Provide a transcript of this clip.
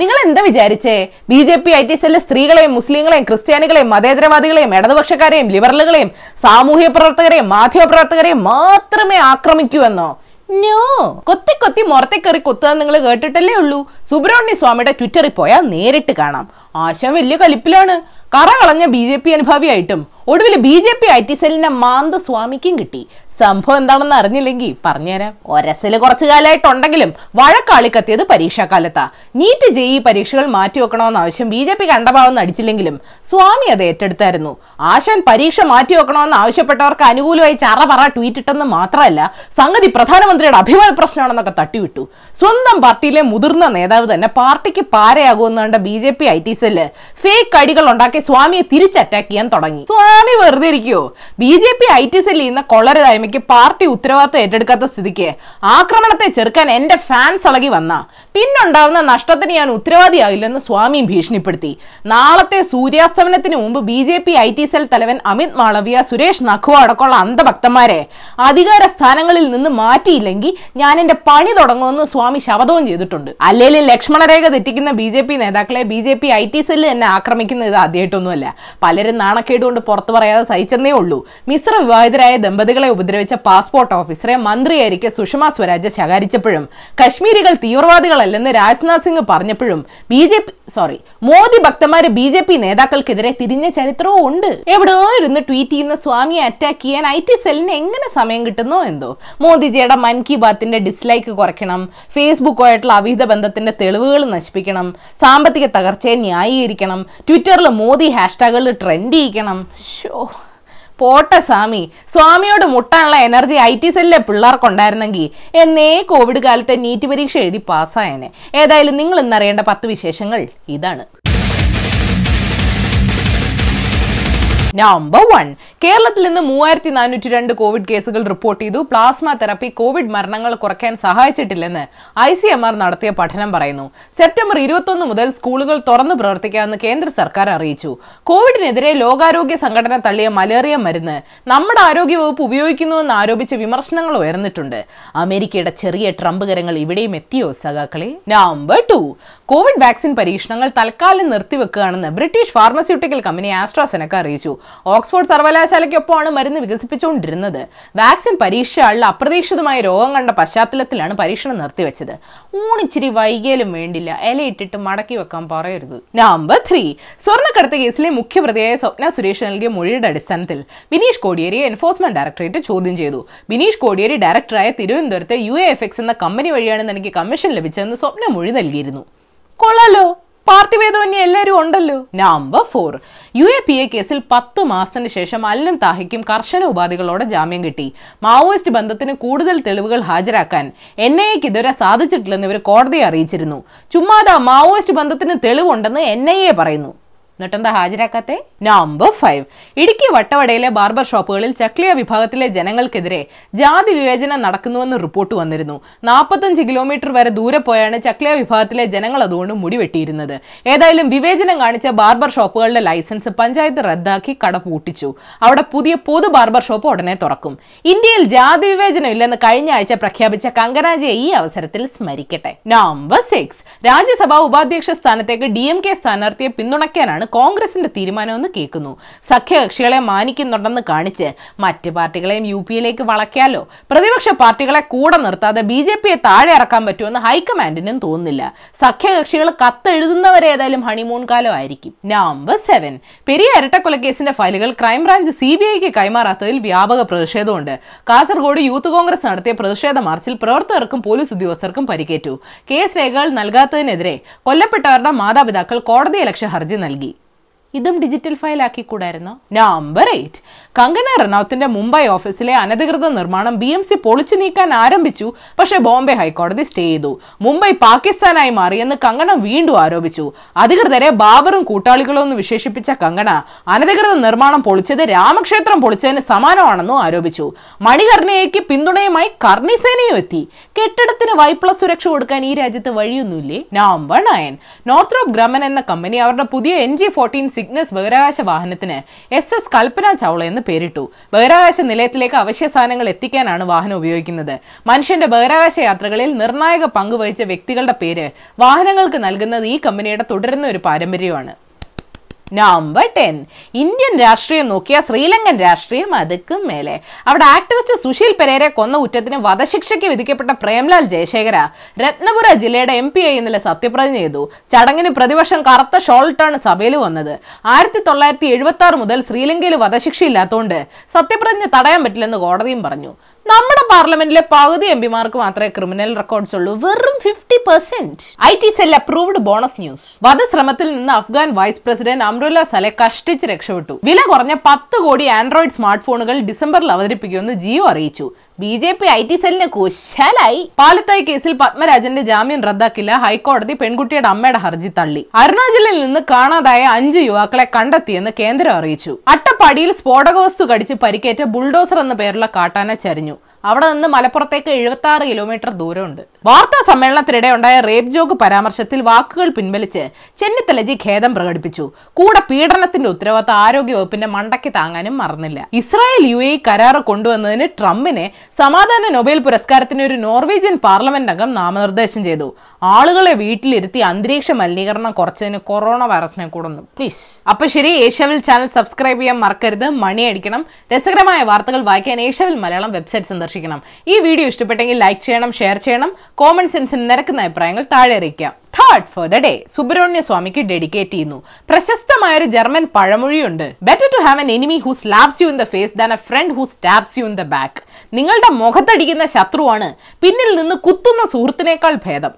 നിങ്ങൾ എന്താ വിചാരിച്ചേ? B J P I T cell സ്ത്രീകളെയും മുസ്ലിങ്ങളെയും ക്രിസ്ത്യാനികളെയും മതേതരവാദികളെയും ഇടതുപക്ഷക്കാരെയും ലിബറലുകളെയും സാമൂഹ്യ പ്രവർത്തകരെയും മാധ്യമ പ്രവർത്തകരെയും മാത്രമേ ആക്രമിക്കൂ എന്നോ? നോ കൊത്തി കൊത്തി മുറത്തെ കയറി കൊത്തുക നിങ്ങൾ കേട്ടിട്ടല്ലേ ഉള്ളൂ. സുബ്രഹ്മണ്യ സ്വാമിയുടെ ട്വിറ്ററിൽ പോയാൽ നേരിട്ട് കാണാം. ആശം വലിയ കലിപ്പിലാണ്. കറ കളഞ്ഞ ബി ജെ പി അനുഭാവിയായിട്ടും ഒടുവിൽ B J P I T സെല്ലിന്റെ മാന്ത സ്വാമിക്കും കിട്ടി. സംഭവം എന്താണെന്ന് അറിഞ്ഞില്ലെങ്കിൽ പറഞ്ഞുതരാം. ഒരസൽ കുറച്ചു കാലമായിട്ടുണ്ടെങ്കിലും വഴക്കാളി കത്തിയത് പരീക്ഷാക്കാലത്താ നീറ്റ് ജെഇ പരീക്ഷകൾ മാറ്റിവെക്കണമെന്ന ആവശ്യം ബി ജെ പി കണ്ടഭാവം അടിച്ചില്ലെങ്കിലും സ്വാമി അത് ഏറ്റെടുത്തായിരുന്നു. ആശാൻ പരീക്ഷ മാറ്റി മാറ്റിവെക്കണമെന്ന് ആവശ്യപ്പെട്ടവർക്ക് അനുകൂലമായി ചറ പറ ട്വീറ്റ് ഇട്ടെന്ന് മാത്രമല്ല സംഗതി പ്രധാനമന്ത്രിയുടെ അഭിമാന പ്രശ്നമാണെന്നൊക്കെ തട്ടിവിട്ടു. സ്വന്തം പാർട്ടിയിലെ മുതിർന്ന നേതാവ് തന്നെ പാർട്ടിക്ക് പാരയാകുമെന്ന് കണ്ട B J P I T cell fake അടികൾ ഉണ്ടാക്കി സ്വാമിയെ തിരിച്ച് അറ്റാക്ക് ചെയ്യാൻ തുടങ്ങി. സ്വാമി വെറുതെ ഇരിക്കുവോ? B J P I T സെല്ലിൽ ഇന്ന് കൊള്ളരുതായ്മയ്ക്ക് പാർട്ടി ഉത്തരവാദിത്തം ഏറ്റെടുക്കാത്ത സ്ഥിതിക്ക് ആക്രമണത്തെ ചെറുക്കാൻ എന്റെ ഫാൻസ് ഇളകി വന്ന. പിന്നുണ്ടാവുന്ന നഷ്ടത്തിന് ഞാൻ ഉത്തരവാദിയാകില്ലെന്ന് സ്വാമി ഭീഷണിപ്പെടുത്തി. നാളത്തെ സൂര്യാസ്തമനത്തിന് മുമ്പ് B J P I T cell തലവൻ അമിത് മാളവിയ സുരേഷ് നഖുവ അടക്കമുള്ള അന്ധഭക്തന്മാരെ അധികാര സ്ഥാനങ്ങളിൽ നിന്ന് മാറ്റിയില്ലെങ്കിൽ ഞാൻ എന്റെ പണി തുടങ്ങുമെന്ന് സ്വാമി ശപഥവും ചെയ്തിട്ടുണ്ട്. അല്ലെങ്കിൽ ലക്ഷ്മണരേഖ തെറ്റിക്കുന്ന ബി ജെ പി നേതാക്കളെ B J P I T cell തന്നെ ആക്രമിക്കുന്നത് ആദ്യമായിട്ടൊന്നുമല്ല. പലരും നാണക്കേട് കൊണ്ട് പുറത്തു പറയാതെ സഹിച്ചെന്നേ ഉള്ളൂ. മിശ്ര വിവാഹിതരായ ദമ്പതികളെ ഉപദ്രവിച്ച പാസ്പോർട്ട് ഓഫീസറെ മന്ത്രിയായിരിക്കെ സുഷമ സ്വരാജ് ശകാരിച്ചപ്പോഴും കശ്മീരികൾ തീവ്രവാദികളല്ലെന്ന് രാജ്നാഥ് സിംഗ് പറഞ്ഞപ്പോഴും B J P sorry Modi ഭക്തന്മാര് B J P നേതാക്കൾക്കെതിരെ തിരിഞ്ഞ ചരിത്രവും ഉണ്ട്. എവിടെയോ ഇരുന്ന് ട്വീറ്റ് ചെയ്യുന്ന സ്വാമിയെ അറ്റാക്ക് ചെയ്യാൻ ഐ ടി സെല്ലിന് എങ്ങനെ സമയം കിട്ടുന്നോ എന്തോ? മോദിജിയുടെ മൻ കി ബാത്തിന്റെ ഡിസ്ലൈക്ക് കുറയ്ക്കണം. ഫേസ്ബുക്കുമായിട്ടുള്ള അവിഹിത ബന്ധത്തിന്റെ തെളിവുകൾ നശിപ്പിക്കണം. സാമ്പത്തിക തകർച്ചയെ ന്യായീകരിക്കണം. ട്വിറ്ററിൽ മോദി ഹാഷ്ടാഗുകൾ ട്രെൻഡ് ചെയ്യിക്കണം. ഷോ പോട്ടെ സ്വാമി. സ്വാമിയോട് മുട്ടാനുള്ള എനർജി ഐ ടി സെല്ലിലെ പിള്ളേർക്കുണ്ടായിരുന്നെങ്കിൽ എന്നേ കോവിഡ് കാലത്തെ നീറ്റ് പരീക്ഷ എഴുതി പാസ്സായനെ. ഏതായാലും നിങ്ങൾ ഇന്നറിയേണ്ട പത്ത് വിശേഷങ്ങൾ ഇതാണ്. നമ്പർ വൺ കേരളത്തിൽ നിന്ന് മൂവായിരത്തി നാനൂറ്റി രണ്ട് കോവിഡ് കേസുകൾ റിപ്പോർട്ട് ചെയ്തു. പ്ലാസ്മ തെറപ്പി കോവിഡ് മരണങ്ങൾ കുറയ്ക്കാൻ സഹായിച്ചിട്ടില്ലെന്ന് ഐ സി എം ആർ നടത്തിയ പഠനം പറയുന്നു. സെപ്റ്റംബർ ഇരുപത്തൊന്ന് മുതൽ സ്കൂളുകൾ തുറന്നു പ്രവർത്തിക്കാമെന്ന് കേന്ദ്ര സർക്കാർ അറിയിച്ചു. കോവിഡിനെതിരെ ലോകാരോഗ്യ സംഘടന തള്ളിയ മലേറിയ മരുന്ന് നമ്മുടെ ആരോഗ്യവകുപ്പ് ഉപയോഗിക്കുന്നുവെന്ന് ആരോപിച്ച് വിമർശനങ്ങൾ ഉയർന്നിട്ടുണ്ട്. അമേരിക്കയുടെ ചെറിയ ട്രംപ് കരങ്ങൾ ഇവിടെയും എത്തിയോ സഖാക്കളെ? നമ്പർ ടു കോവിഡ് വാക്സിൻ പരീക്ഷണങ്ങൾ തൽക്കാലം നിർത്തിവെക്കുകയാണെന്ന് ബ്രിട്ടീഷ് ഫാർമസ്യൂട്ടിക്കൽ കമ്പനി ആസ്ട്രാസെനക്ക അറിയിച്ചു. ഓക്സ്ഫോർഡ് സർവകലാശാലയ്ക്കൊപ്പമാണ് മരുന്ന് വികസിപ്പിച്ചുകൊണ്ടിരുന്നത്. വാക്സിൻ പരീക്ഷകളിൽ അപ്രതീക്ഷിതമായ രോഗം കണ്ട പശ്ചാത്തലത്തിലാണ് പരീക്ഷണം നിർത്തിവെച്ചത്. ഊണിച്ചിരി വൈകിയാലും വേണ്ടില്ല. ഇലയിട്ടിട്ട് മടക്കി വെക്കാൻ പറയരുത്. നമ്പർ ത്രീ സ്വർണക്കടത്ത് കേസിലെ മുഖ്യപ്രതിയായ സ്വപ്ന സുരേഷ് നൽകിയ മൊഴിയുടെ അടിസ്ഥാനത്തിൽ ബിനീഷ് കോടിയേരിയെ എൻഫോഴ്സ്മെന്റ് ഡയറക്ടറേറ്റ് ചോദ്യം ചെയ്തു. ബിനീഷ് കോടിയേരി ഡയറക്ടറായ തിരുവനന്തപുരത്തെ യു എഫ് എക്സ് എന്ന കമ്പനി വഴിയാണ് തനിക്ക് കമ്മീഷൻ ലഭിച്ചതെന്ന് സ്വപ്ന മൊഴി നൽകിയിരുന്നു. കൊള്ളാലോ? പാർട്ടി ഭേദമന്യേ എല്ലാവരും ഉണ്ടല്ലോ. Number four U A P A കേസിൽ പത്ത് മാസത്തിന് ശേഷം അല്ലം താഹിക്കും കർശന ഉപാധികളോടെ ജാമ്യം കിട്ടി. മാവോയിസ്റ്റ് ബന്ധത്തിന് കൂടുതൽ തെളിവുകൾ ഹാജരാക്കാൻ എൻ ഐ എക്ക് ഇതുവരെ സാധിച്ചിട്ടില്ലെന്ന് ഇവർ കോടതിയെ അറിയിച്ചിരുന്നു. ചുമ്മാതാ മാവോയിസ്റ്റ് ബന്ധത്തിന് തെളിവുണ്ടെന്ന് എൻ ഐ എ പറയുന്നു. എന്നിട്ടെന്താ ഹാജരാക്കാത്തെ? നമ്പർ ഫൈവ് ഇടുക്കി വട്ടവടയിലെ ബാർബർ ഷോപ്പുകളിൽ ചക്ലിയ വിഭാഗത്തിലെ ജനങ്ങൾക്കെതിരെ ജാതി വിവേചനം നടക്കുന്നുവെന്ന് റിപ്പോർട്ട് വന്നിരുന്നു. നാൽപ്പത്തഞ്ച് കിലോമീറ്റർ വരെ ദൂരെ പോയാണ് ചക്ലിയ വിഭാഗത്തിലെ ജനങ്ങൾ അതുകൊണ്ട് മുടിവെട്ടിയിരുന്നത്. ഏതായാലും വിവേചനം കാണിച്ച ബാർബർ ഷോപ്പുകളുടെ ലൈസൻസ് പഞ്ചായത്ത് റദ്ദാക്കി കട പൂട്ടിച്ചു അവിടെ പുതിയ പൊതു ബാർബർ ഷോപ്പ് ഉടനെ തുറക്കും. ഇന്ത്യയിൽ ജാതി വിവേചനം ഇല്ലെന്ന് കഴിഞ്ഞ ആഴ്ച പ്രഖ്യാപിച്ച കങ്കനാജയെ ഈ അവസരത്തിൽ സ്മരിക്കട്ടെ. നമ്പർ സിക്സ് രാജ്യസഭാ ഉപാധ്യക്ഷ സ്ഥാനത്തേക്ക് ഡി എം കെ സ്ഥാനാർത്ഥിയെ പിന്തുണയ്ക്കാനാണ് കോൺഗ്രസിന്റെ തീരുമാനമെന്ന് കേൾക്കുന്നു. സഖ്യകക്ഷികളെ മാനിക്കുന്നുണ്ടെന്ന് കാണിച്ച് മറ്റ് പാർട്ടികളെയും യു പിയിലേക്ക് വളയ്ക്കാലോ? പ്രതിപക്ഷ പാർട്ടികളെ കൂടെ നിർത്താതെ ബി ജെ പിയെ താഴെ ഇറക്കാൻ പറ്റുമെന്ന് ഹൈക്കമാൻഡിനും തോന്നുന്നില്ല. സഖ്യകക്ഷികൾ കത്തെഴുതുന്നവരെ ഏതായാലും ഹണിമൂൺ കാലം ആയിരിക്കും. Number seven. പെരിയ ഇരട്ടക്കൊലക്കേസിന്റെ ഫയലുകൾ ക്രൈംബ്രാഞ്ച് സി ബി ഐക്ക് കൈമാറാത്തതിൽ വ്യാപക പ്രതിഷേധമുണ്ട്. കാസർഗോഡ് യൂത്ത് കോൺഗ്രസ് നടത്തിയ പ്രതിഷേധ മാർച്ചിൽ പ്രവർത്തകർക്കും പോലീസ് ഉദ്യോഗസ്ഥർക്കും പരിക്കേറ്റു. കേസ് രേഖകൾ നൽകാത്തതിനെതിരെ കൊല്ലപ്പെട്ടവരുടെ മാതാപിതാക്കൾ കോടതിയലക്ഷ്യ ഹർജി നൽകി. ഇതും ഡിജിറ്റൽ ഫയൽ ആക്കിക്കൂടായിരുന്നോ? നമ്പർ എയ്റ്റ് കങ്കന റണൌത്തിന്റെ മുംബൈ ഓഫീസിലെ അനധികൃത നിർമ്മാണം ബി എം സി പൊളിച്ചു നീക്കാൻ ആരംഭിച്ചു. പക്ഷേ ബോംബെ ഹൈക്കോടതി സ്റ്റേ ചെയ്തു. മുംബൈ പാകിസ്ഥാനായി മാറിയെന്ന് കങ്കണ വീണ്ടും ആരോപിച്ചു. അധികൃതരെ ബാബറും കൂട്ടാളികളും എന്ന് വിശേഷിപ്പിച്ച കങ്കണ അനധികൃത നിർമ്മാണം പൊളിച്ചത് രാമക്ഷേത്രം പൊളിച്ചതിന് സമാനമാണെന്നും ആരോപിച്ചു. മണികർണിയയ്ക്ക് പിന്തുണയുമായി കർണിസേനയും എത്തി. കെട്ടിടത്തിന് വൈപ്ല സുരക്ഷ കൊടുക്കാൻ ഈ രാജ്യത്ത് വഴിയൊന്നുമില്ലേ? നമ്പർ നയൻ നോർത്രോപ്പ് ഗ്രമൻ എന്ന കമ്പനി അവരുടെ പുതിയ എൻ ജി ഫോർട്ടീൻ സിഗ്നസ് ബഹിരാകാശ വാഹനത്തിന് എസ് എസ് കൽപ്പന ചൗള എന്ന് പേരിട്ടു. ബഹിരാകാശ നിലയത്തിലേക്ക് അവശ്യ സാധനങ്ങൾ എത്തിക്കാനാണ് വാഹനം ഉപയോഗിക്കുന്നത്. മനുഷ്യന്റെ ബഹിരാകാശ യാത്രകളിൽ നിർണായക പങ്കുവഹിച്ച വ്യക്തികളുടെ പേര് വാഹനങ്ങൾക്ക് നൽകുന്നത് ഈ കമ്പനിയുടെ തുടരുന്ന ഒരു പാരമ്പര്യമാണ്. നമ്പർ ടെൻ ഇന്ത്യൻ രാഷ്ട്രീയം നോക്കിയ ശ്രീലങ്കൻ രാഷ്ട്രീയം അതുക്കും മേലെ. അവിടെ ആക്ടിവിസ്റ്റ് സുശീൽ പെരേരെ കൊന്ന കുറ്റത്തിന് വധശിക്ഷയ്ക്ക് വിധിക്കപ്പെട്ട പ്രേംലാൽ ജയശേഖര രത്നപുര ജില്ലയുടെ എം പി ആയി ഇന്നലെ സത്യപ്രതിജ്ഞ ചെയ്തു. ചടങ്ങിന് പ്രതിപക്ഷം കറുത്ത ഷോൾട്ടാണ് സഭയിൽ വന്നത്. ആയിരത്തി തൊള്ളായിരത്തി എഴുപത്തി ആറ് മുതൽ ശ്രീലങ്കയിൽ വധശിക്ഷയില്ലാത്തതുകൊണ്ട് സത്യപ്രതിജ്ഞ തടയാൻ പറ്റില്ലെന്ന് കോടതിയും പറഞ്ഞു. നമ്മുടെ പാർലമെന്റിലെ പകുതി എം പിമാർക്ക് മാത്രമേ ക്രിമിനൽ റെക്കോർഡ്സ് ഉള്ളൂ. വെറും fifty percent I T cell approved bonus news വധശ്രമത്തിൽ നിന്ന് അഫ്ഗാൻ വൈസ് പ്രസിഡന്റ് അമ്രുല്ല സലെ കഷ്ടിച്ച് രക്ഷപ്പെട്ടു. വില കുറഞ്ഞ പത്ത് കോടി ആൻഡ്രോയിഡ് സ്മാർട്ട് ഫോണുകൾ ഡിസംബറിൽ അവതരിപ്പിക്കുമെന്ന് ജിയോ അറിയിച്ചു. B J P I T സെല്ലിന് കുശലായി. പാലത്തായി കേസിൽ പത്മരാജന്റെ ജാമ്യം റദ്ദാക്കില്ല. ഹൈക്കോടതി പെൺകുട്ടിയുടെ അമ്മയുടെ ഹർജി തള്ളി. അരുണാചലിൽ നിന്ന് കാണാതായ അഞ്ച് യുവാക്കളെ കണ്ടെത്തിയെന്ന് കേന്ദ്രം അറിയിച്ചു. അട്ടപ്പാടിയിൽ സ്ഫോടക വസ്തു കടിച്ച് പരിക്കേറ്റ ബുൾഡോസർ എന്ന പേരുള്ള കാട്ടാന ചരിഞ്ഞു. അവിടെ നിന്ന് മലപ്പുറത്തേക്ക് എഴുപത്തി ആറ് കിലോമീറ്റർ ദൂരമുണ്ട്. വാർത്താ സമ്മേളനത്തിനിടെ ഉണ്ടായ റേപ്പ് ജോക്ക് പരാമർശത്തിൽ വാക്കുകൾ പിൻവലിച്ച് ചെന്നിത്തലജി ഖേദം പ്രകടിപ്പിച്ചു. കൂടെ പീഡനത്തിന്റെ ഉത്തരവാദിത്തം ആരോഗ്യവകുപ്പിന്റെ മണ്ടയ്ക്ക് താങ്ങാനും മറന്നില്ല. ഇസ്രായേൽ യു എ കരാറ് കൊണ്ടുവന്നതിന് ട്രംപിനെ സമാധാന നൊബേൽ പുരസ്കാരത്തിന് ഒരു നോർവീജിയൻ പാർലമെന്റ് അംഗം നാമനിർദ്ദേശം ചെയ്തു. ആളുകളെ വീട്ടിലിരുത്തി അന്തരീക്ഷ മലിനീകരണം കുറച്ചതിന് കൊറോണ വൈറസിനെ കൂടുന്നു. പ്ലീസ്. അപ്പൊ ശരി ഏഷ്യവിൽ ചാനൽ സബ്സ്ക്രൈബ് ചെയ്യാൻ മറക്കരുത് മണി അടിക്കണം. രസകരമായ വാർത്തകൾ വായിക്കാൻ ഏഷ്യവിൽ മലയാളം വെബ്സൈറ്റ് സന്ദർശിക്കണം ഈ വീഡിയോ ഇഷ്ടപ്പെട്ടെങ്കിൽ ലൈക്ക് ചെയ്യണം ഷെയർ ചെയ്യണം. കോമൺ സെൻസിന് നിരക്കുന്ന അഭിപ്രായങ്ങൾ താഴെ അറിയിക്കാം. Third for the day Subrahmanya സ്വാമിക്ക് ഡെഡിക്കേറ്റ് ചെയ്യുന്നു. പ്രശസ്തമായ ഒരു German പഴമൊഴിയുണ്ട്. Better to have an enemy who stabs you in the face than a friend who stabs you in the back നിങ്ങളുടെ മുഖത്തടിക്കുന്ന ശത്രുവാണ്. പിന്നിൽ നിന്ന് കുത്തുന്ന സുഹൃത്തിനേക്കാൾ ഭേദം.